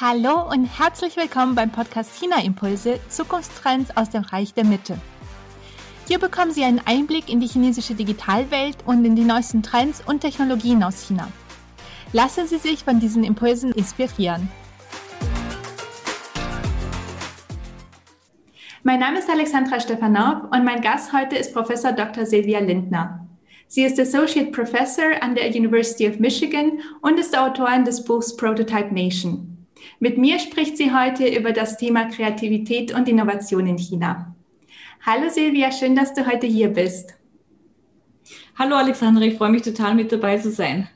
Hallo und herzlich willkommen beim Podcast China Impulse Zukunftstrends aus dem Reich der Mitte. Hier bekommen Sie einen Einblick in die chinesische Digitalwelt und in die neuesten Trends und Technologien aus China. Lassen Sie sich von diesen Impulsen inspirieren. Mein Name ist Alexandra Stefanov und mein Gast heute ist Professor Dr. Silvia Lindner. Sie ist Associate Professor an der University of Michigan und ist Autorin des Buchs Prototype Nation. Mit mir spricht sie heute über das Thema Kreativität und Innovation in China. Hallo Silvia, schön, dass du heute hier bist. Hallo Alexandra, ich freue mich total mit dabei zu sein.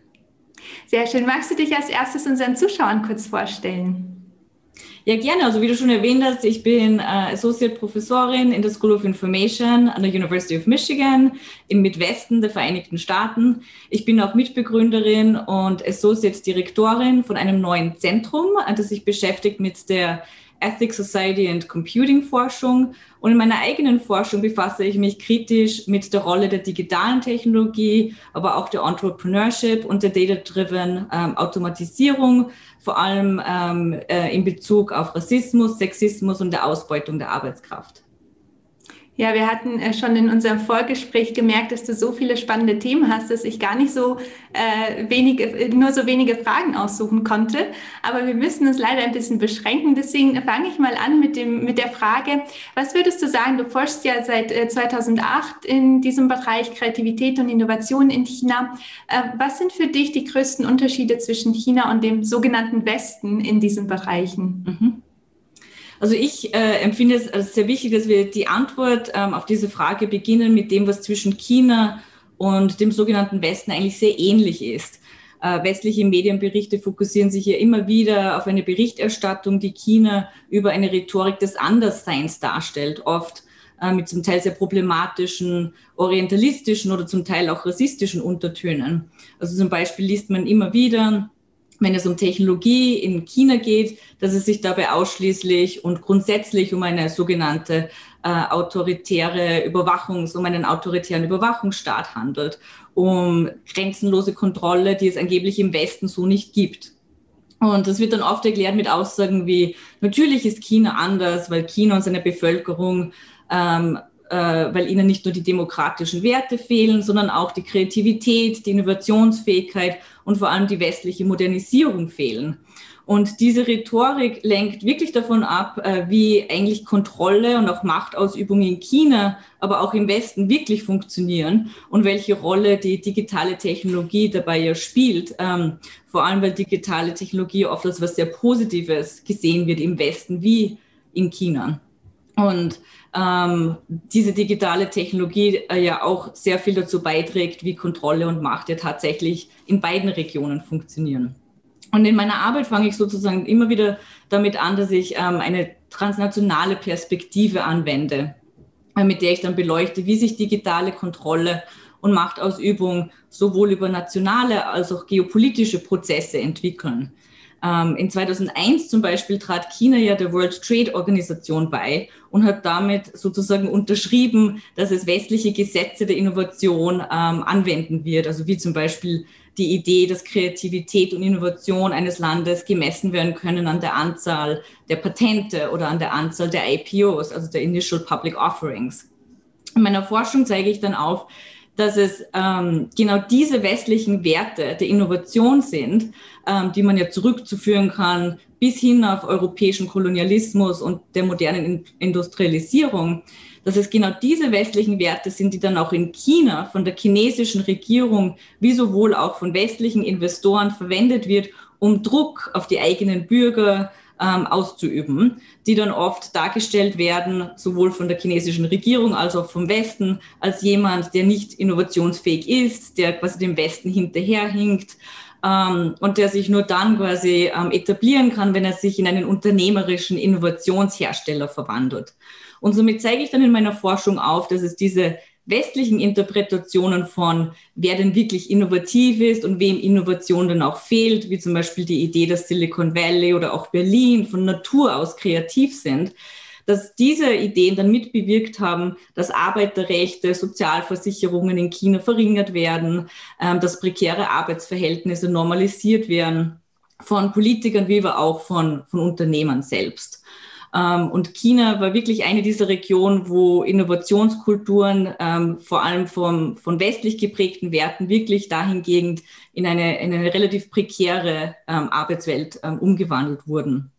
Sehr schön. Magst du dich als erstes unseren Zuschauern kurz vorstellen? Ja, gerne. Also wie du schon erwähnt hast, ich bin äh, Associate Professorin in der School of Information an der University of Michigan im Midwesten der Vereinigten Staaten. Ich bin auch Mitbegründerin und Associate Direktorin von einem neuen Zentrum, äh, das sich beschäftigt mit der Ethics, Society and Computing Forschung. Und in meiner eigenen Forschung befasse ich mich kritisch mit der Rolle der digitalen Technologie, aber auch der Entrepreneurship und der Data-Driven ähm, Automatisierung, vor allem ähm, äh, in Bezug auf Rassismus, Sexismus und der Ausbeutung der Arbeitskraft. Ja, wir hatten äh, schon in unserem Vorgespräch gemerkt, dass du so viele spannende Themen hast, dass ich gar nicht so äh, wenige, nur so wenige Fragen aussuchen konnte. Aber wir müssen uns leider ein bisschen beschränken. Deswegen fange ich mal an mit dem mit der Frage: Was würdest du sagen? Du forschst ja seit äh, 2008 in diesem Bereich Kreativität und Innovation in China. Äh, was sind für dich die größten Unterschiede zwischen China und dem sogenannten Westen in diesen Bereichen? Mhm. Also ich äh, empfinde es als sehr wichtig, dass wir die Antwort ähm, auf diese Frage beginnen mit dem, was zwischen China und dem sogenannten Westen eigentlich sehr ähnlich ist. Äh, westliche Medienberichte fokussieren sich ja immer wieder auf eine Berichterstattung, die China über eine Rhetorik des Andersseins darstellt, oft äh, mit zum Teil sehr problematischen, orientalistischen oder zum Teil auch rassistischen Untertönen. Also zum Beispiel liest man immer wieder, wenn es um Technologie in China geht, dass es sich dabei ausschließlich und grundsätzlich um eine sogenannte äh, autoritäre Überwachungs-, um einen autoritären Überwachungsstaat handelt, um grenzenlose Kontrolle, die es angeblich im Westen so nicht gibt. Und das wird dann oft erklärt mit Aussagen wie, natürlich ist China anders, weil China und seine Bevölkerung ähm, äh, weil ihnen nicht nur die demokratischen Werte fehlen, sondern auch die Kreativität, die Innovationsfähigkeit und vor allem die westliche Modernisierung fehlen. Und diese Rhetorik lenkt wirklich davon ab, äh, wie eigentlich Kontrolle und auch Machtausübung in China, aber auch im Westen wirklich funktionieren und welche Rolle die digitale Technologie dabei ja spielt. Ähm, vor allem, weil digitale Technologie oft als was sehr Positives gesehen wird im Westen wie in China. Und ähm, diese digitale Technologie äh, ja auch sehr viel dazu beiträgt, wie Kontrolle und Macht ja tatsächlich in beiden Regionen funktionieren. Und in meiner Arbeit fange ich sozusagen immer wieder damit an, dass ich ähm, eine transnationale Perspektive anwende, äh, mit der ich dann beleuchte, wie sich digitale Kontrolle und Machtausübung sowohl über nationale als auch geopolitische Prozesse entwickeln. Ähm, in 2001 zum Beispiel trat China ja der World Trade Organisation bei und hat damit sozusagen unterschrieben, dass es westliche Gesetze der Innovation ähm, anwenden wird. Also wie zum Beispiel die Idee, dass Kreativität und Innovation eines Landes gemessen werden können an der Anzahl der Patente oder an der Anzahl der IPOs, also der Initial Public Offerings. In meiner Forschung zeige ich dann auf, dass es ähm, genau diese westlichen Werte der Innovation sind, ähm, die man ja zurückzuführen kann bis hin auf europäischen Kolonialismus und der modernen Industrialisierung, dass es genau diese westlichen Werte sind, die dann auch in China von der chinesischen Regierung wie sowohl auch von westlichen Investoren verwendet wird, um Druck auf die eigenen Bürger, ähm, auszuüben, die dann oft dargestellt werden, sowohl von der chinesischen Regierung als auch vom Westen, als jemand, der nicht innovationsfähig ist, der quasi dem Westen hinterherhinkt ähm, und der sich nur dann quasi ähm, etablieren kann, wenn er sich in einen unternehmerischen Innovationshersteller verwandelt. Und somit zeige ich dann in meiner Forschung auf, dass es diese westlichen Interpretationen von, wer denn wirklich innovativ ist und wem Innovation dann auch fehlt, wie zum Beispiel die Idee, dass Silicon Valley oder auch Berlin von Natur aus kreativ sind, dass diese Ideen dann mitbewirkt haben, dass Arbeiterrechte, Sozialversicherungen in China verringert werden, ähm, dass prekäre Arbeitsverhältnisse normalisiert werden von Politikern wie aber auch von, von Unternehmern selbst. Ähm, und China war wirklich eine dieser Regionen, wo Innovationskulturen ähm, vor allem vom, von westlich geprägten Werten wirklich dahingehend in eine, in eine relativ prekäre ähm, Arbeitswelt umgewandelt wurden.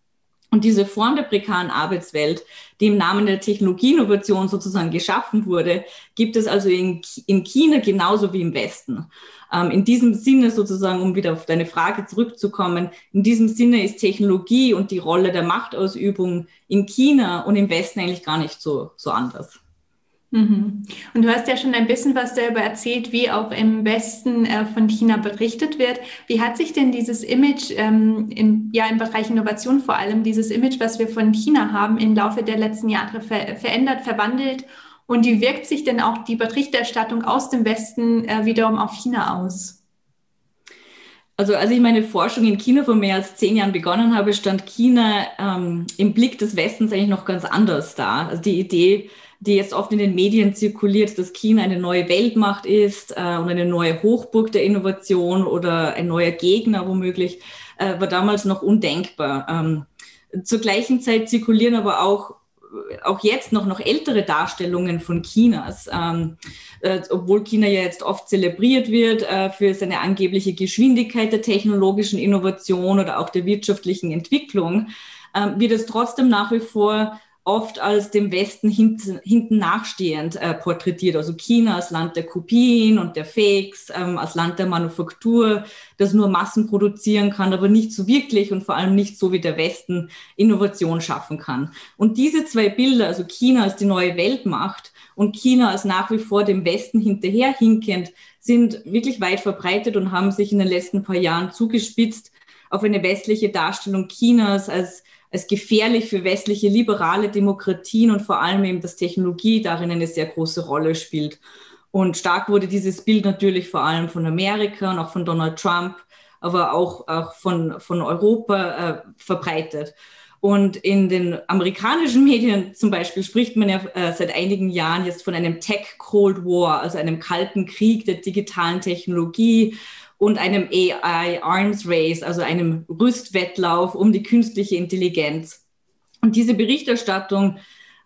Und diese Form der prekären Arbeitswelt, die im Namen der Technologieinnovation sozusagen geschaffen wurde, gibt es also in, in China genauso wie im Westen. Ähm, in diesem Sinne sozusagen, um wieder auf deine Frage zurückzukommen, in diesem Sinne ist Technologie und die Rolle der Machtausübung in China und im Westen eigentlich gar nicht so, so anders. Mhm. Und du hast ja schon ein bisschen was darüber erzählt, wie auch im Westen äh, von China berichtet wird. Wie hat sich denn dieses Image ähm, im, ja, im Bereich Innovation vor allem, dieses Image, was wir von China haben, im Laufe der letzten Jahre ver verändert, verwandelt? Und wie wirkt sich denn auch die Berichterstattung aus dem Westen äh, wiederum auf China aus? Also als ich meine Forschung in China vor mehr als zehn Jahren begonnen habe, stand China ähm, im Blick des Westens eigentlich noch ganz anders da. Also die Idee, die jetzt oft in den Medien zirkuliert, dass China eine neue Weltmacht ist äh, und eine neue Hochburg der Innovation oder ein neuer Gegner womöglich, äh, war damals noch undenkbar. Ähm, zur gleichen Zeit zirkulieren aber auch auch jetzt noch, noch ältere Darstellungen von Chinas, ähm, äh, obwohl China ja jetzt oft zelebriert wird äh, für seine angebliche Geschwindigkeit der technologischen Innovation oder auch der wirtschaftlichen Entwicklung, äh, wird es trotzdem nach wie vor oft als dem Westen hinten, hinten nachstehend äh, porträtiert. Also China als Land der Kopien und der Fakes, ähm, als Land der Manufaktur, das nur Massen produzieren kann, aber nicht so wirklich und vor allem nicht so wie der Westen Innovation schaffen kann. Und diese zwei Bilder, also China als die neue Weltmacht und China als nach wie vor dem Westen hinterherhinkend, sind wirklich weit verbreitet und haben sich in den letzten paar Jahren zugespitzt auf eine westliche Darstellung Chinas als als gefährlich für westliche liberale Demokratien und vor allem eben, dass Technologie darin eine sehr große Rolle spielt. Und stark wurde dieses Bild natürlich vor allem von Amerika und auch von Donald Trump, aber auch, auch von, von Europa äh, verbreitet. Und in den amerikanischen Medien zum Beispiel spricht man ja äh, seit einigen Jahren jetzt von einem Tech Cold War, also einem kalten Krieg der digitalen Technologie, und einem AI Arms Race, also einem Rüstwettlauf um die künstliche Intelligenz. Und diese Berichterstattung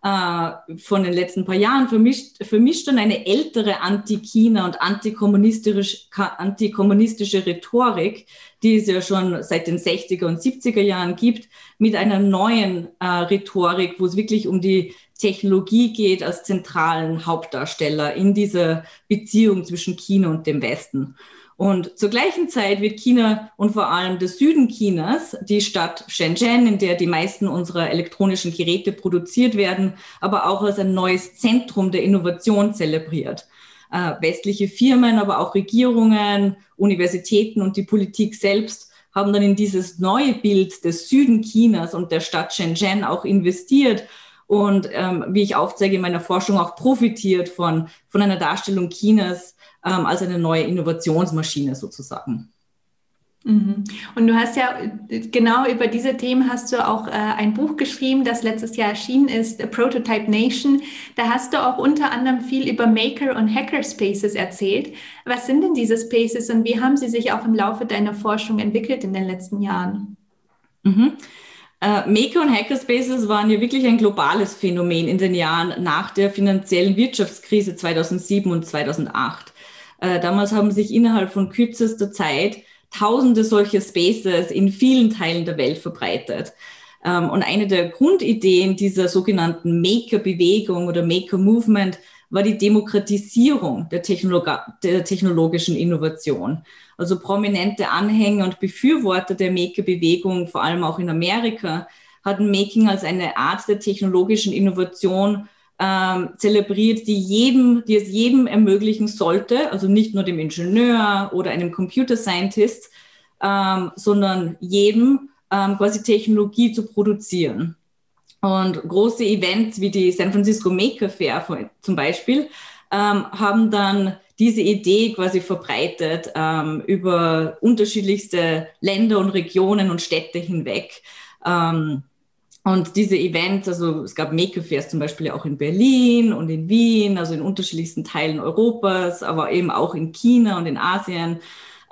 äh, von den letzten paar Jahren vermischt, vermischt dann eine ältere Anti-China und antikommunistische, antikommunistische Rhetorik, die es ja schon seit den 60er und 70er Jahren gibt, mit einer neuen äh, Rhetorik, wo es wirklich um die Technologie geht als zentralen Hauptdarsteller in dieser Beziehung zwischen China und dem Westen. Und zur gleichen Zeit wird China und vor allem der Süden Chinas, die Stadt Shenzhen, in der die meisten unserer elektronischen Geräte produziert werden, aber auch als ein neues Zentrum der Innovation zelebriert. Äh, westliche Firmen, aber auch Regierungen, Universitäten und die Politik selbst haben dann in dieses neue Bild des Süden Chinas und der Stadt Shenzhen auch investiert und ähm, wie ich aufzeige in meiner Forschung auch profitiert von, von einer Darstellung Chinas ähm, als eine neue Innovationsmaschine sozusagen. Mhm. Und du hast ja genau über diese Themen hast du auch äh, ein Buch geschrieben, das letztes Jahr erschienen ist, A Prototype Nation. Da hast du auch unter anderem viel über Maker- und Hackerspaces erzählt. Was sind denn diese Spaces und wie haben sie sich auch im Laufe deiner Forschung entwickelt in den letzten Jahren? Mhm. Uh, Maker- und Hackerspaces waren ja wirklich ein globales Phänomen in den Jahren nach der finanziellen Wirtschaftskrise 2007 und 2008. Äh, damals haben sich innerhalb von kürzester Zeit tausende solcher Spaces in vielen Teilen der Welt verbreitet. Ähm, und eine der Grundideen dieser sogenannten Maker-Bewegung oder Maker-Movement war die Demokratisierung der, Technolog der, technologischen Innovation. Also prominente Anhänger und Befürworter der Maker-Bewegung, vor allem auch in Amerika, hatten Making als eine Art der technologischen Innovation ähm, zelebriert, die jedem, die es jedem ermöglichen sollte, also nicht nur dem Ingenieur oder einem Computer Scientist, ähm, sondern jedem ähm, quasi Technologie zu produzieren. Und große Events wie die San Francisco Maker Fair zum Beispiel ähm, haben dann diese Idee quasi verbreitet ähm, über unterschiedlichste Länder und Regionen und Städte hinweg. Ähm, und diese Events, also es gab Maker-Fairs zum Beispiel auch in Berlin und in Wien, also in unterschiedlichsten Teilen Europas, aber eben auch in China und in Asien.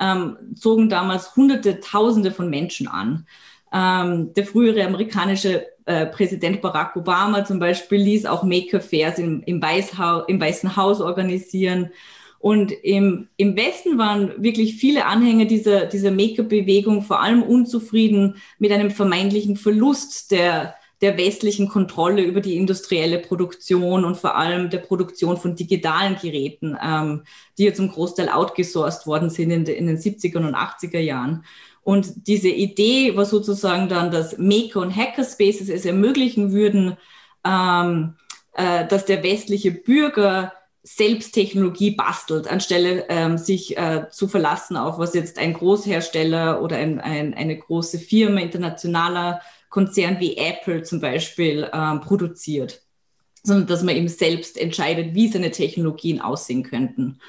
ähm, zogen damals Hunderte, Tausende von Menschen an. Ähm, der frühere amerikanische äh, Präsident Barack Obama zum Beispiel ließ auch Maker Fairs im, im, im Weißen Haus organisieren. Und im, im Westen waren wirklich viele Anhänger dieser, dieser Maker-Bewegung vor allem unzufrieden mit einem vermeintlichen Verlust der, der westlichen Kontrolle über die industrielle Produktion und vor allem der Produktion von digitalen Geräten, ähm, die ja zum Großteil outgesourced worden sind in, in den 70er und 80er Jahren. Und diese Idee war sozusagen dann, dass Maker- und Hackerspaces es ermöglichen würden, ähm, äh, dass der westliche Bürger selbst Technologie bastelt, anstelle ähm, sich äh, zu verlassen auf, was jetzt ein Großhersteller oder ein, ein, eine große Firma, internationaler Konzern wie Apple zum Beispiel ähm, produziert, sondern dass man eben selbst entscheidet, wie seine Technologien aussehen könnten.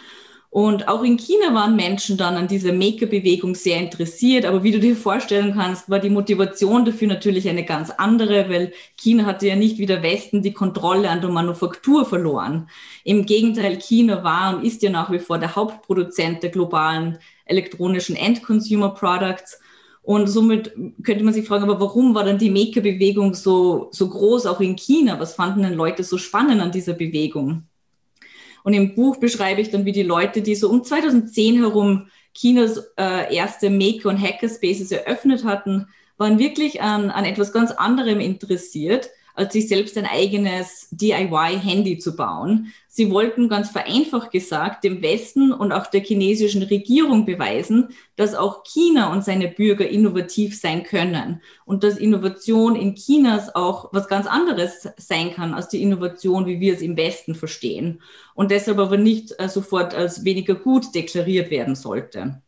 Und auch in China waren Menschen dann an dieser Maker-Bewegung sehr interessiert. Aber wie du dir vorstellen kannst, war die Motivation dafür natürlich eine ganz andere, weil China hatte ja nicht wie der Westen die Kontrolle an der Manufaktur verloren. Im Gegenteil, China war und ist ja nach wie vor der Hauptproduzent der globalen elektronischen End-Consumer Products. Und somit könnte man sich fragen, aber warum war dann die Maker-Bewegung so, so groß auch in China? Was fanden denn Leute so spannend an dieser Bewegung? Und im Buch beschreibe ich dann, wie die Leute, die so um 2010 herum Chinas äh, erste Maker- und Hackerspaces eröffnet hatten, waren wirklich an, an etwas ganz anderem interessiert als sich selbst ein eigenes DIY-Handy zu bauen. Sie wollten ganz vereinfacht gesagt dem Westen und auch der chinesischen Regierung beweisen, dass auch China und seine Bürger innovativ sein können und dass Innovation in Chinas auch was ganz anderes sein kann als die Innovation, wie wir es im Westen verstehen und deshalb aber nicht äh, sofort als weniger gut deklariert werden sollte.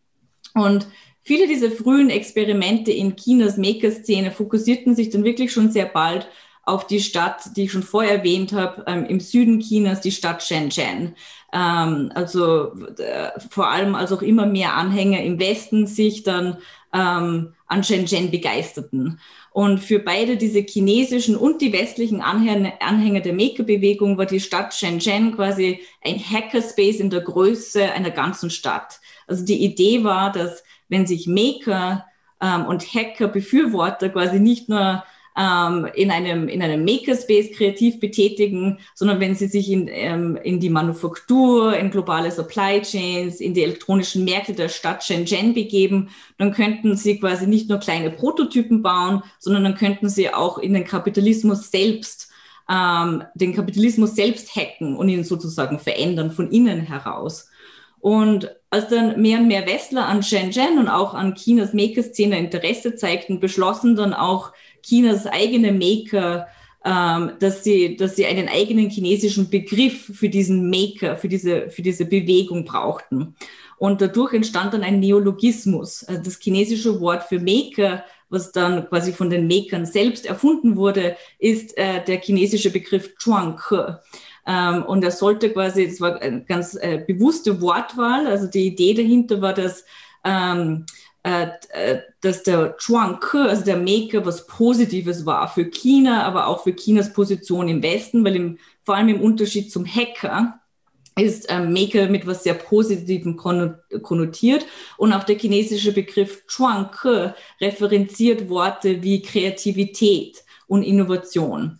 Und Viele dieser frühen Experimente in Chinas Maker-Szene fokussierten sich dann wirklich schon sehr bald auf die Stadt, die ich schon vorher erwähnt habe, ähm, im Süden Chinas, die Stadt Shenzhen. Ähm, also äh, vor allem als auch immer mehr Anhänger im Westen sich dann ähm, an Shenzhen begeisterten. Und für beide diese chinesischen und die westlichen Anhänger, Anhänger der Maker-Bewegung war die Stadt Shenzhen quasi ein Hackerspace in der Größe einer ganzen Stadt. Also die Idee war, dass wenn sich Maker ähm, und Hacker-Befürworter quasi nicht nur ähm, in einem, in einem Makerspace kreativ betätigen, sondern wenn sie sich in, ähm, in die Manufaktur, in globale Supply Chains, in die elektronischen Märkte der Stadt Shenzhen begeben, dann könnten sie quasi nicht nur kleine Prototypen bauen, sondern dann könnten sie auch in den Kapitalismus selbst ähm, den Kapitalismus selbst hacken und ihn sozusagen verändern von innen heraus. Und als dann mehr und mehr Westler an Shenzhen und auch an Chinas Maker-Szene Interesse zeigten, beschlossen dann auch Chinas eigene Maker, ähm, dass, sie, dass sie einen eigenen chinesischen Begriff für diesen Maker, für diese, für diese Bewegung brauchten. Und dadurch entstand dann ein Neologismus. Also das chinesische Wort für Maker, was dann quasi von den Makern selbst erfunden wurde, ist äh, der chinesische Begriff Chuangke. Ähm, und er sollte quasi, das war eine ganz äh, bewusste Wortwahl, also die Idee dahinter war, dass ähm, äh, äh, dass der Chuangke, also der Maker, was Positives war für China, aber auch für Chinas Position im Westen, weil im, vor allem im Unterschied zum Hacker ist ähm, Maker mit was sehr Positivem konnotiert und auch der chinesische Begriff Chuangke referenziert Worte wie Kreativität und Innovation.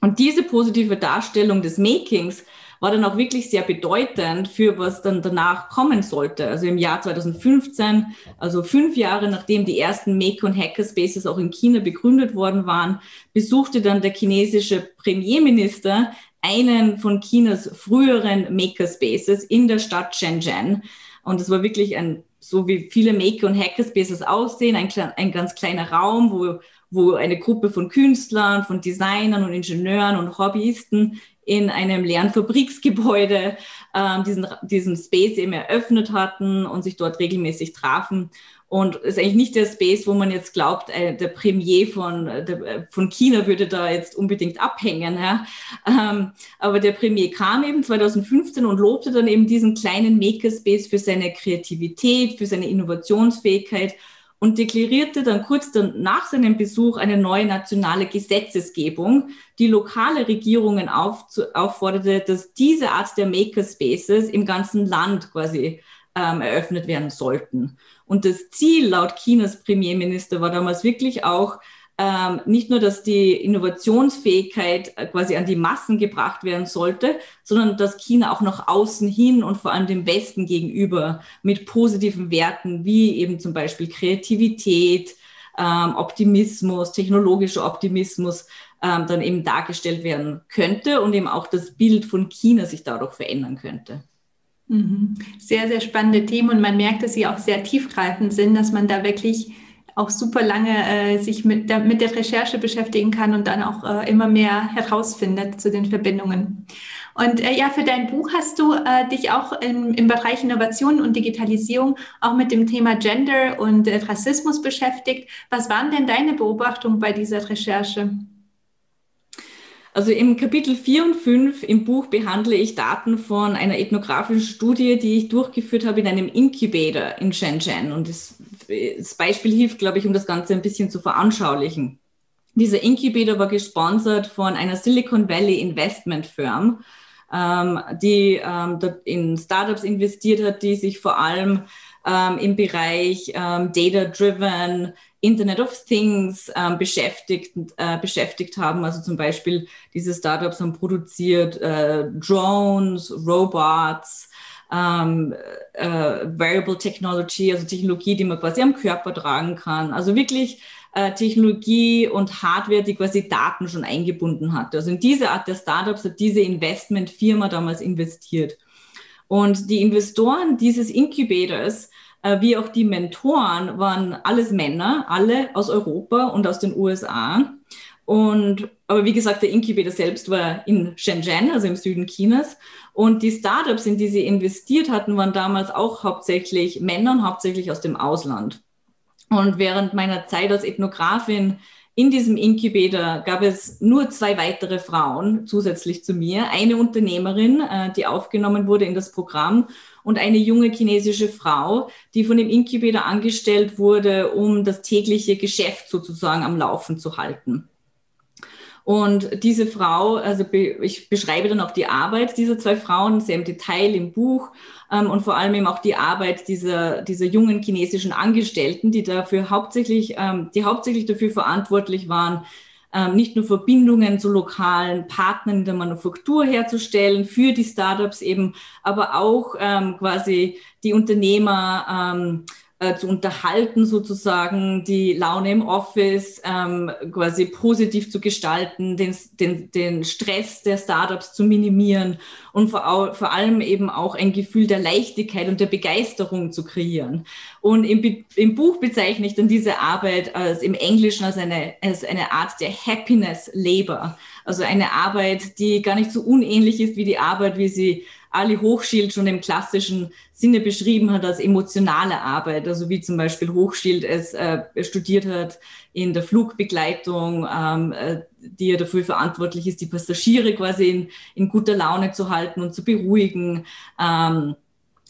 Und diese positive Darstellung des Makings war dann auch wirklich sehr bedeutend für was dann danach kommen sollte. Also im Jahr 2015, also fünf Jahre nachdem die ersten Make- und Hackerspaces auch in China begründet worden waren, besuchte dann der chinesische Premierminister einen von Chinas früheren Makerspaces in der Stadt Shenzhen. Und es war wirklich ein, so wie viele Maker- und Hackerspaces aussehen, ein, ein ganz kleiner Raum, wo, wo eine Gruppe von Künstlern, von Designern und Ingenieuren und Hobbyisten in einem leeren Fabriksgebäude ähm, diesen, diesen Space eben eröffnet hatten und sich dort regelmäßig trafen. Und es ist eigentlich nicht der Space, wo man jetzt glaubt, äh, der Premier von, äh, der, äh, von China würde da jetzt unbedingt abhängen. Ja? Ähm, aber der Premier kam eben 2015 und lobte dann eben diesen kleinen Makerspace für seine Kreativität, für seine Innovationsfähigkeit und deklarierte dann kurz nach seinem Besuch eine neue nationale Gesetzesgebung, die lokale Regierungen auf, aufforderte, dass diese Art der Makerspaces im ganzen Land quasi ähm, eröffnet werden sollten. Und das Ziel laut Chinas Premierminister war damals wirklich auch, ähm, nicht nur, dass die Innovationsfähigkeit äh, quasi an die Massen gebracht werden sollte, sondern dass China auch nach außen hin und vor allem dem Westen gegenüber mit positiven Werten wie eben zum Beispiel Kreativität, ähm, Optimismus, technologischer Optimismus ähm, dann eben dargestellt werden könnte und eben auch das Bild von China sich dadurch verändern könnte. Mhm. Sehr, sehr spannende Themen und man merkt, dass sie auch sehr tiefgreifend sind, dass man da wirklich auch super lange äh, sich mit der, mit der Recherche beschäftigen kann und dann auch äh, immer mehr herausfindet zu den Verbindungen. Und äh, ja, für dein Buch hast du äh, dich auch im, im Bereich Innovation und Digitalisierung auch mit dem Thema Gender und äh, Rassismus beschäftigt. Was waren denn deine Beobachtungen bei dieser Recherche? Also im Kapitel 4 und 5 im Buch behandle ich Daten von einer ethnografischen Studie, die ich durchgeführt habe in einem Incubator in Shenzhen. Und das, das Beispiel hilft, glaube ich, um das Ganze ein bisschen zu veranschaulichen. Dieser Incubator war gesponsert von einer Silicon Valley Investment Firm, ähm, die ähm, in Startups investiert hat, die sich vor allem ähm, im Bereich ähm, Data-Driven Internet of Things ähm, beschäftigt, äh, beschäftigt haben. Also zum Beispiel diese Startups haben produziert äh, Drones, Robots, ähm, äh, Variable Technology, also Technologie, die man quasi am Körper tragen kann. Also wirklich äh, Technologie und Hardware, die quasi Daten schon eingebunden hatte. Also in diese Art der Startups hat diese Investmentfirma damals investiert. Und die Investoren dieses Incubators äh, wie auch die Mentoren waren alles Männer, alle aus Europa und aus den USA. Und, aber wie gesagt, der Incubator selbst war in Shenzhen, also im Süden Chinas. Und die Startups, in die sie investiert hatten, waren damals auch hauptsächlich Männer und hauptsächlich aus dem Ausland. Und während meiner Zeit als Ethnografin in diesem Incubator gab es nur zwei weitere Frauen zusätzlich zu mir. Eine Unternehmerin, äh, die aufgenommen wurde in das Programm und eine junge chinesische Frau, die von dem Incubator angestellt wurde, um das tägliche Geschäft sozusagen am Laufen zu halten. Und diese Frau, also ich beschreibe dann auch die Arbeit dieser zwei Frauen sehr im Detail im Buch ähm, und vor allem eben auch die Arbeit dieser, dieser jungen chinesischen Angestellten, die dafür hauptsächlich, ähm, die hauptsächlich dafür verantwortlich waren, ähm, nicht nur Verbindungen zu lokalen Partnern in der Manufaktur herzustellen, für die Startups eben, aber auch ähm, quasi die Unternehmer ähm, äh, zu unterhalten, sozusagen die Laune im Office ähm, quasi positiv zu gestalten, den, den, den Stress der Startups zu minimieren und vor, vor allem eben auch ein Gefühl der Leichtigkeit und der Begeisterung zu kreieren. Und im, im Buch bezeichne ich dann diese Arbeit als im Englischen als eine, als eine Art der Happiness Labor. Also eine Arbeit, die gar nicht so unähnlich ist wie die Arbeit, wie sie Ali Hochschild schon im klassischen Sinne beschrieben hat als emotionale Arbeit, also wie zum Beispiel Hochschild es äh, studiert hat in der Flugbegleitung, ähm, äh, die ja dafür verantwortlich ist, die Passagiere quasi in, in guter Laune zu halten und zu beruhigen. Ähm,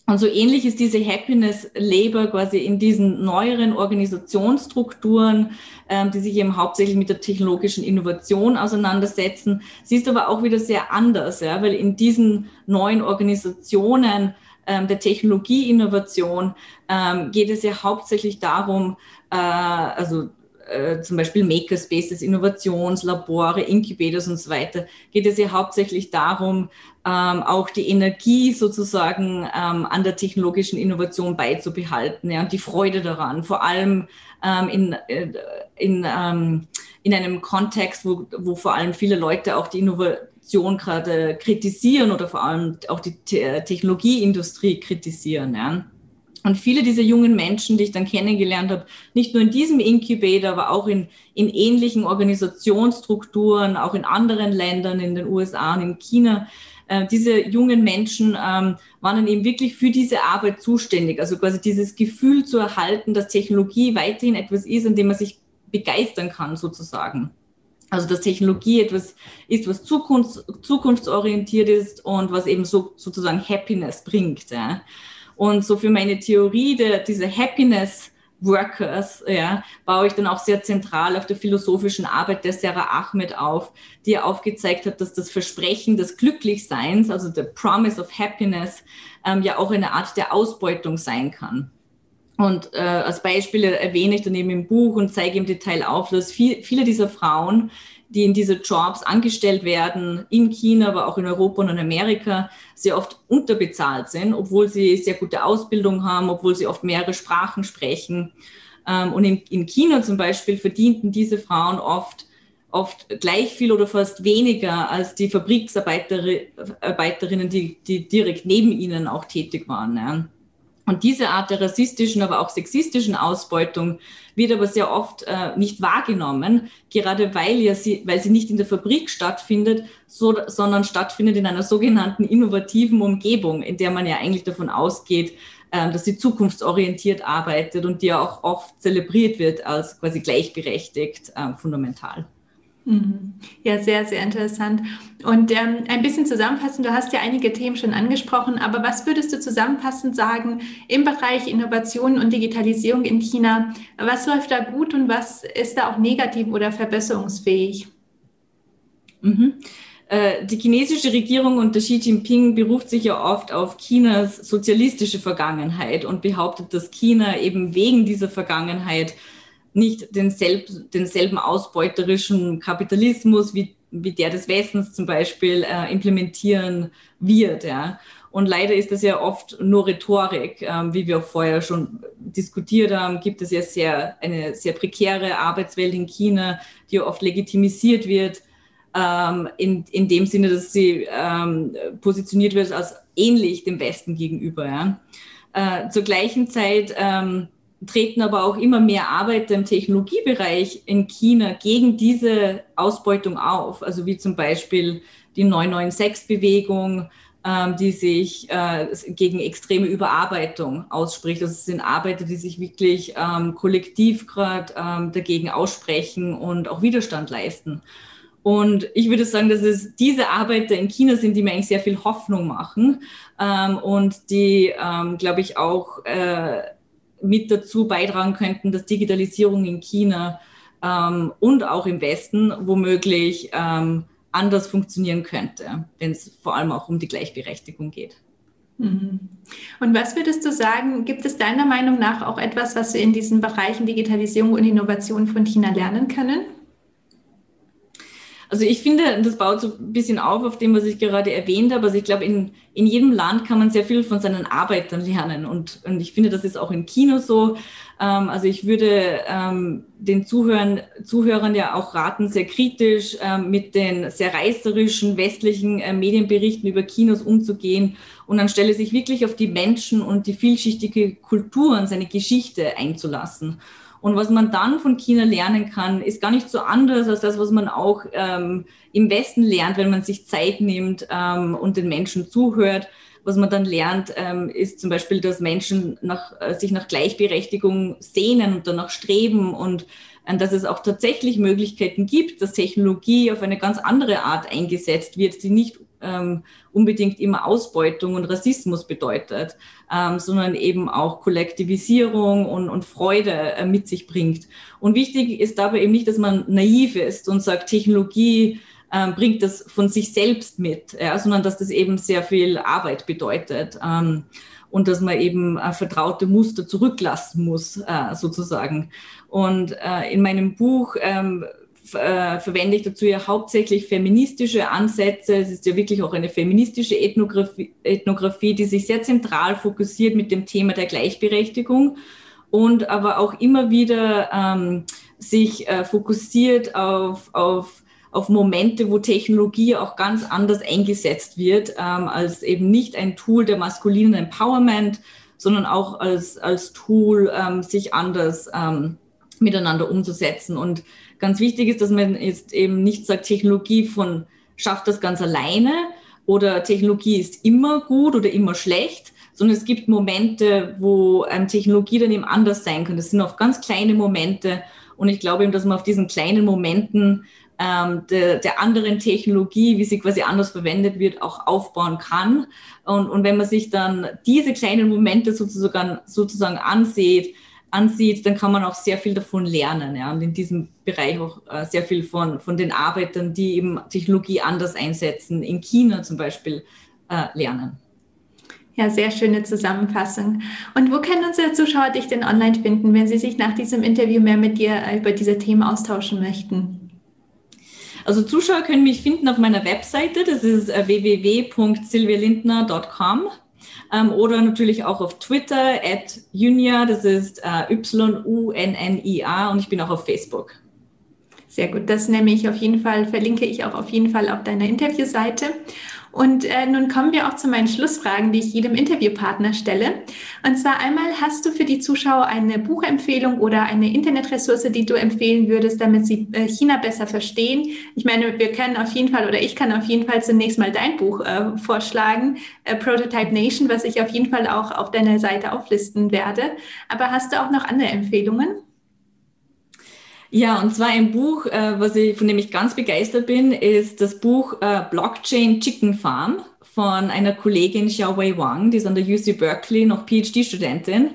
und so ähnlich ist diese Happiness Labor quasi in diesen neueren Organisationsstrukturen, ähm, die sich eben hauptsächlich mit der technologischen Innovation auseinandersetzen. Sie ist aber auch wieder sehr anders, ja, weil in diesen neuen Organisationen ähm, der Technologieinnovation ähm, geht es ja hauptsächlich darum, äh, also äh, zum Beispiel Makerspaces, Innovationslabore, Incubators und so weiter, geht es ja hauptsächlich darum, ähm, auch die Energie sozusagen ähm, an der technologischen Innovation beizubehalten ja, und die Freude daran, vor allem ähm, in, äh, in, ähm, in einem Kontext, wo, wo vor allem viele Leute auch die Innovation gerade kritisieren oder vor allem auch die Te Technologieindustrie kritisieren. Ja. Und viele dieser jungen Menschen, die ich dann kennengelernt habe, nicht nur in diesem Incubator, aber auch in, in ähnlichen Organisationsstrukturen, auch in anderen Ländern, in den USA und in China, äh, diese jungen Menschen ähm, waren dann eben wirklich für diese Arbeit zuständig. Also quasi dieses Gefühl zu erhalten, dass Technologie weiterhin etwas ist, an dem man sich begeistern kann, sozusagen. Also dass Technologie etwas ist, was zukunfts zukunftsorientiert ist und was eben so sozusagen Happiness bringt. Ja. Und so für meine Theorie der, dieser Happiness Workers, ja, baue ich dann auch sehr zentral auf der philosophischen Arbeit der Sarah Ahmed auf, die aufgezeigt hat, dass das Versprechen des Glücklichseins, also the promise of happiness, ähm, ja auch eine Art der Ausbeutung sein kann. Und äh, als Beispiele erwähne ich dann eben im Buch und zeige im Detail auf, dass viel, viele dieser Frauen, die in diese Jobs angestellt werden, in China, aber auch in Europa und in Amerika, sehr oft unterbezahlt sind, obwohl sie sehr gute Ausbildung haben, obwohl sie oft mehrere Sprachen sprechen. Ähm, und in, in China zum Beispiel verdienten diese Frauen oft oft gleich viel oder fast weniger als die Fabriksarbeiterinnen, die, die direkt neben ihnen auch tätig waren. Und diese Art der rassistischen, aber auch sexistischen Ausbeutung wird aber sehr oft äh, nicht wahrgenommen, gerade weil, ja sie, weil sie nicht in der Fabrik stattfindet, so, sondern stattfindet in einer sogenannten innovativen Umgebung, in der man ja eigentlich davon ausgeht, äh, dass sie zukunftsorientiert arbeitet und die ja auch oft zelebriert wird als quasi gleichberechtigt äh, fundamental. Mhm. Ja, sehr, sehr interessant. Und ähm, ein bisschen zusammenfassend, du hast ja einige Themen schon angesprochen, aber was würdest du zusammenfassend sagen im Bereich Innovation und Digitalisierung in China? Was läuft da gut und was ist da auch negativ oder verbesserungsfähig? Mhm. Äh, die chinesische Regierung unter Xi Jinping beruft sich ja oft auf Chinas sozialistische Vergangenheit und behauptet, dass China eben wegen dieser Vergangenheit nicht denselb, denselben ausbeuterischen Kapitalismus wie, wie der des Westens zum Beispiel äh, implementieren wird. Ja. Und leider ist das ja oft nur Rhetorik, ähm, wie wir auch vorher schon diskutiert haben, gibt es ja sehr, eine sehr prekäre Arbeitswelt in China, die oft legitimisiert wird, ähm, in, in dem Sinne, dass sie ähm, positioniert wird als ähnlich dem Westen gegenüber. Ja. Äh, zur gleichen Zeit ähm, treten aber auch immer mehr Arbeiter im Technologiebereich in China gegen diese Ausbeutung auf. Also wie zum Beispiel die 996-Bewegung, ähm, die sich äh, gegen extreme Überarbeitung ausspricht. Also es sind Arbeiter, die sich wirklich ähm, kollektiv gerade ähm, dagegen aussprechen und auch Widerstand leisten. Und ich würde sagen, dass es diese Arbeiter in China sind, die mir eigentlich sehr viel Hoffnung machen und die, glaube ich, auch äh, mit dazu beitragen könnten, dass Digitalisierung in China ähm, und auch im Westen womöglich ähm, anders funktionieren könnte, wenn es vor allem auch um die Gleichberechtigung geht. Mhm. Und was würdest du sagen, gibt es deiner Meinung nach auch etwas, was wir in diesen Bereichen Digitalisierung und Innovation von China lernen können? Also ich finde, das baut so ein bisschen auf auf dem, was ich gerade erwähnt habe. Also ich glaube, in, in jedem Land kann man sehr viel von seinen Arbeitern lernen. Und, und ich finde, das ist auch im Kino so. Ähm, also ich würde ähm, den Zuhörern, Zuhörern ja auch raten, sehr kritisch ähm, mit den sehr reißerischen westlichen äh, Medienberichten über Kinos umzugehen und anstelle sich wirklich auf die Menschen und die vielschichtige Kultur und seine Geschichte einzulassen. Und was man dann von China lernen kann, ist gar nicht so anders als das, was man auch ähm, im Westen lernt, wenn man sich Zeit nimmt ähm, und den Menschen zuhört. Was man dann lernt, ähm, ist zum Beispiel, dass Menschen nach, äh, sich nach Gleichberechtigung sehnen und danach streben und äh, dass es auch tatsächlich Möglichkeiten gibt, dass Technologie auf eine ganz andere Art eingesetzt wird, die nicht ähm, unbedingt immer Ausbeutung und Rassismus bedeutet, ähm, sondern eben auch Kollektivisierung und, und Freude äh, mit sich bringt. Und wichtig ist dabei eben nicht, dass man naiv ist und sagt, Technologie ähm, bringt das von sich selbst mit, ja, sondern dass das eben sehr viel Arbeit bedeutet. Ähm, und dass man eben äh, vertraute Muster zurücklassen muss, äh, sozusagen. Und äh, in meinem Buch ähm, äh, verwende ich dazu ja hauptsächlich feministische Ansätze. Es ist ja wirklich auch eine feministische Ethnographie, Ethnographie, die sich sehr zentral fokussiert mit dem Thema der Gleichberechtigung und aber auch immer wieder ähm, sich äh, fokussiert auf, auf, auf Momente, wo Technologie auch ganz anders eingesetzt wird, ähm, als eben nicht ein Tool der maskulinen Empowerment, sondern auch als, als Tool, ähm, sich anders ähm, miteinander umzusetzen. Und ganz wichtig ist, dass man jetzt eben nicht sagt, Technologie von schafft das ganz alleine oder Technologie ist immer gut oder immer schlecht, sondern es gibt Momente, wo ähm, Technologie dann eben anders sein kann. Das sind oft ganz kleine Momente und ich glaube eben, dass man auf diesen kleinen Momenten ähm, der, der anderen Technologie, wie sie quasi anders verwendet wird, auch aufbauen kann. Und, und wenn man sich dann diese kleinen Momente sozusagen, sozusagen ansieht, ansieht, dann kann man auch sehr viel davon lernen. Ja? Und in diesem Bereich auch äh, sehr viel von, von den Arbeitern, die eben Technologie anders einsetzen, in China zum Beispiel, äh, lernen. Ja, sehr schöne Zusammenfassung. Und wo können unsere Zuschauer dich denn online finden, wenn sie sich nach diesem Interview mehr mit dir äh, über diese Themen austauschen möchten? Also Zuschauer können mich finden auf meiner Webseite, das ist äh, www.silvialindner.com ähm, oder natürlich auch auf Twitter at Junia, das ist äh, Y-U-N-N-I-A und ich bin auch auf Facebook. Sehr gut, das nehme ich auf jeden Fall, verlinke ich auch auf jeden Fall auf deiner Interviewseite. Und äh, nun kommen wir auch zu meinen Schlussfragen, die ich jedem Interviewpartner stelle. Und zwar einmal, hast du für die Zuschauer eine Buchempfehlung oder eine Internetressource, die du empfehlen würdest, damit sie äh, China besser verstehen? Ich meine, wir können auf jeden Fall oder ich kann auf jeden Fall zunächst mal dein Buch äh, vorschlagen, äh, Prototype Nation, was ich auf jeden Fall auch auf deiner Seite auflisten werde. Aber hast du auch noch andere Empfehlungen? Ja, und zwar ein Buch, äh, was ich, von dem ich ganz begeistert bin, ist das Buch äh, Blockchain Chicken Farm von einer Kollegin Xiaowei Wang, die ist an der UC Berkeley noch PhD-Studentin.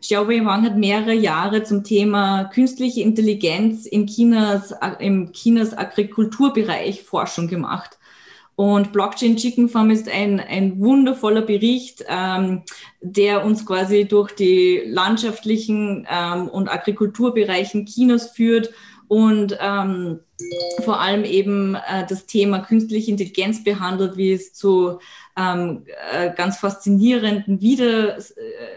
Xiaowei Wang hat mehrere Jahre zum Thema künstliche Intelligenz in Chinas, im Chinas Agrikulturbereich Forschung gemacht. Und Blockchain Chicken Farm ist ein, ein wundervoller Bericht, ähm, der uns quasi durch die landschaftlichen ähm, und Agrikulturbereichen Chinas führt und ähm, vor allem eben äh, das Thema künstliche Intelligenz behandelt, wie es zu ähm, äh, ganz faszinierenden Wider, äh,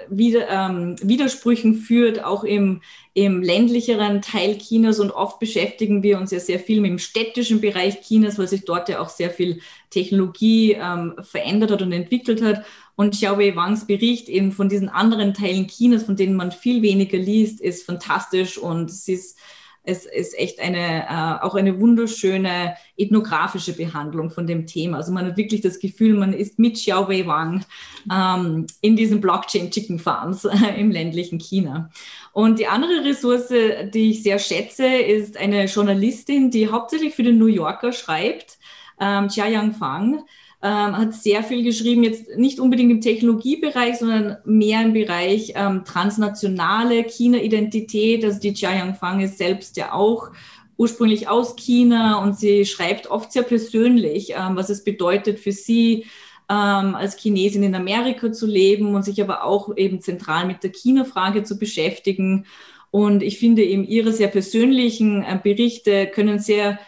Wider, ähm, Widersprüchen führt, auch im, im ländlicheren Teil Chinas. Und oft beschäftigen wir uns ja sehr viel mit dem städtischen Bereich Chinas, weil sich dort ja auch sehr viel Technologie ähm, verändert hat und entwickelt hat. Und Xiaowei Wangs Bericht eben von diesen anderen Teilen Chinas, von denen man viel weniger liest, ist fantastisch und es ist es ist echt eine, äh, auch eine wunderschöne ethnografische Behandlung von dem Thema. Also man hat wirklich das Gefühl, man ist mit Xiao Wei Wang ähm, in diesen Blockchain Chicken Farms äh, im ländlichen China. Und die andere Ressource, die ich sehr schätze, ist eine Journalistin, die hauptsächlich für den New Yorker schreibt, ähm, Chia Yang Fang ähm, hat sehr viel geschrieben, jetzt nicht unbedingt im Technologiebereich, sondern mehr im Bereich ähm, transnationale China-Identität. Also die Jiayang Fang ist selbst ja auch ursprünglich aus China und sie schreibt oft sehr persönlich, ähm, was es bedeutet für sie, ähm, als Chinesin in Amerika zu leben und sich aber auch eben zentral mit der China-Frage zu beschäftigen. Und ich finde eben ihre sehr persönlichen äh, Berichte können sehr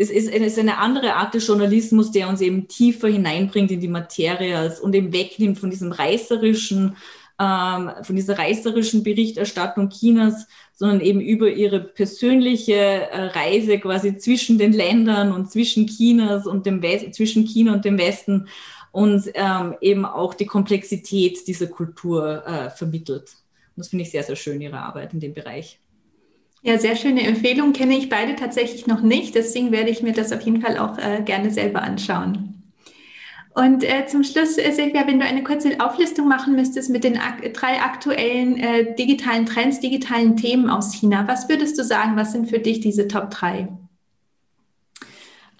es ist, eine andere Art des Journalismus, der uns eben tiefer hineinbringt in die Materie und eben wegnimmt von diesem reißerischen, ähm, von dieser reißerischen Berichterstattung Chinas, sondern eben über ihre persönliche äh, Reise quasi zwischen den Ländern und zwischen Chinas und dem West, zwischen China und dem Westen und ähm, eben auch die Komplexität dieser Kultur äh, vermittelt. Und das finde ich sehr, sehr schön, ihre Arbeit in dem Bereich. Ja, sehr schöne Empfehlung. Kenne ich beide tatsächlich noch nicht. Deswegen werde ich mir das auf jeden Fall auch äh, gerne selber anschauen. Und äh, zum Schluss, äh, Silvia, wenn du eine kurze Auflistung machen müsstest mit den ak drei aktuellen äh, digitalen Trends, digitalen Themen aus China, was würdest du sagen, was sind für dich diese Top 3?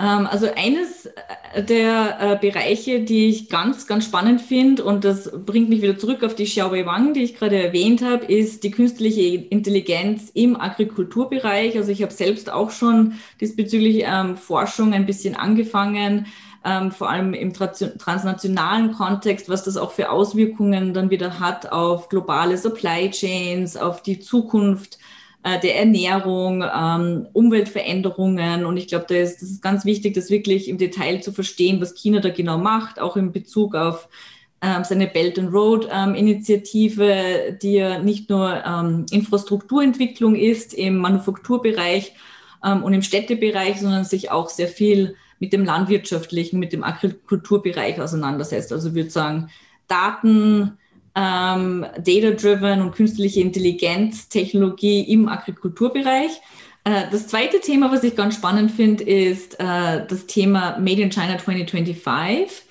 Ähm, also eines äh, der äh, Bereiche, die ich ganz, ganz spannend finde, und das bringt mich wieder zurück auf die Xiaowei Wang, die ich gerade erwähnt habe, ist die künstliche Intelligenz im Agrikulturbereich. Also ich habe selbst auch schon diesbezüglich ähm, Forschung ein bisschen angefangen. Ähm, vor allem im transnationalen Kontext, was das auch für Auswirkungen dann wieder hat auf globale Supply Chains, auf die Zukunft äh, der Ernährung, ähm, Umweltveränderungen. Und ich glaube, da ist, das ist ganz wichtig, das wirklich im Detail zu verstehen, was China da genau macht, auch in Bezug auf ähm, seine Belt and Road ähm, Initiative, die ja nicht nur ähm, Infrastrukturentwicklung ist im Manufakturbereich ähm, und im Städtebereich, sondern sich auch sehr viel mit dem landwirtschaftlichen, mit dem Agrikulturbereich auseinandersetzt. Also würde sagen, Daten, ähm, Data-Driven und künstliche Intelligenz, Technologie im Agrikulturbereich. Äh, das zweite Thema, was ich ganz spannend finde, ist äh, das Thema Made in China 2025.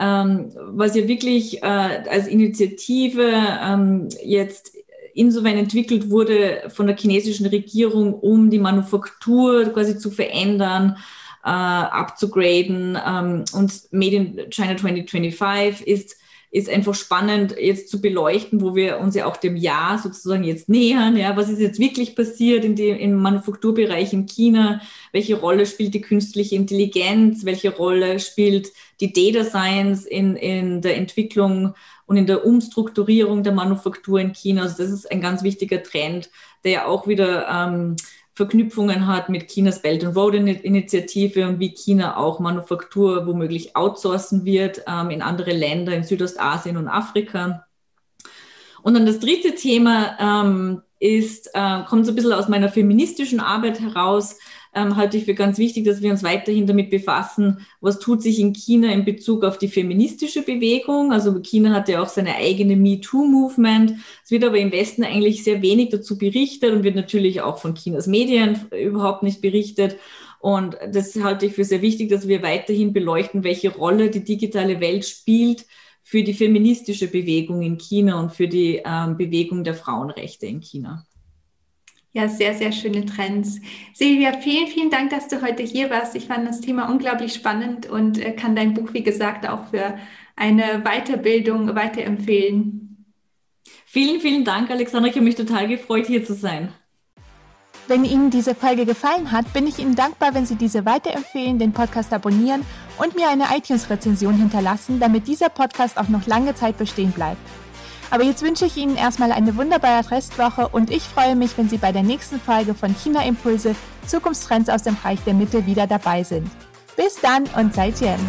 Ähm, was ja wirklich äh, als Initiative ähm, jetzt insofern entwickelt wurde von der chinesischen Regierung, um die Manufaktur quasi zu verändern, äh, abzugraden. Ähm, und Made in China 2025 ist ist einfach spannend jetzt zu beleuchten, wo wir uns ja auch dem Jahr sozusagen jetzt nähern. Ja, was ist jetzt wirklich passiert in dem, im Manufakturbereich in China? Welche Rolle spielt die künstliche Intelligenz? Welche Rolle spielt die Data Science in, in der Entwicklung und in der Umstrukturierung der Manufaktur in China? Also das ist ein ganz wichtiger Trend, der ja auch wieder ähm, Verknüpfungen hat mit Chinas Belt and Road Initiative und wie China auch Manufaktur womöglich outsourcen wird ähm, in andere Länder in Südostasien und Afrika. Und dann das dritte Thema ähm, ist, äh, kommt so ein bisschen aus meiner feministischen Arbeit heraus, ähm, halte ich für ganz wichtig, dass wir uns weiterhin damit befassen, was tut sich in China in Bezug auf die feministische Bewegung. Also China hat ja auch seine eigene MeToo-Movement. Es wird aber im Westen eigentlich sehr wenig dazu berichtet und wird natürlich auch von Chinas Medien überhaupt nicht berichtet. Und das halte ich für sehr wichtig, dass wir weiterhin beleuchten, welche Rolle die digitale Welt spielt für die feministische Bewegung in China und für die ähm, Bewegung der Frauenrechte in China. Ja, sehr, sehr schöne Trends. Silvia, vielen, vielen Dank, dass du heute hier warst. Ich fand das Thema unglaublich spannend und äh, kann dein Buch, wie gesagt, auch für eine Weiterbildung weiterempfehlen. Vielen, vielen Dank, Alexandra. Ich habe mich total gefreut, hier zu sein. Wenn Ihnen diese Folge gefallen hat, bin ich Ihnen dankbar, wenn Sie diese weiterempfehlen, den Podcast abonnieren und mir eine iTunes-Rezension hinterlassen, damit dieser Podcast auch noch lange Zeit bestehen bleibt. Aber jetzt wünsche ich Ihnen erstmal eine wunderbare Restwoche und ich freue mich, wenn Sie bei der nächsten Folge von China Impulse Zukunftstrends aus dem Reich der Mitte wieder dabei sind. Bis dann und seid Jen.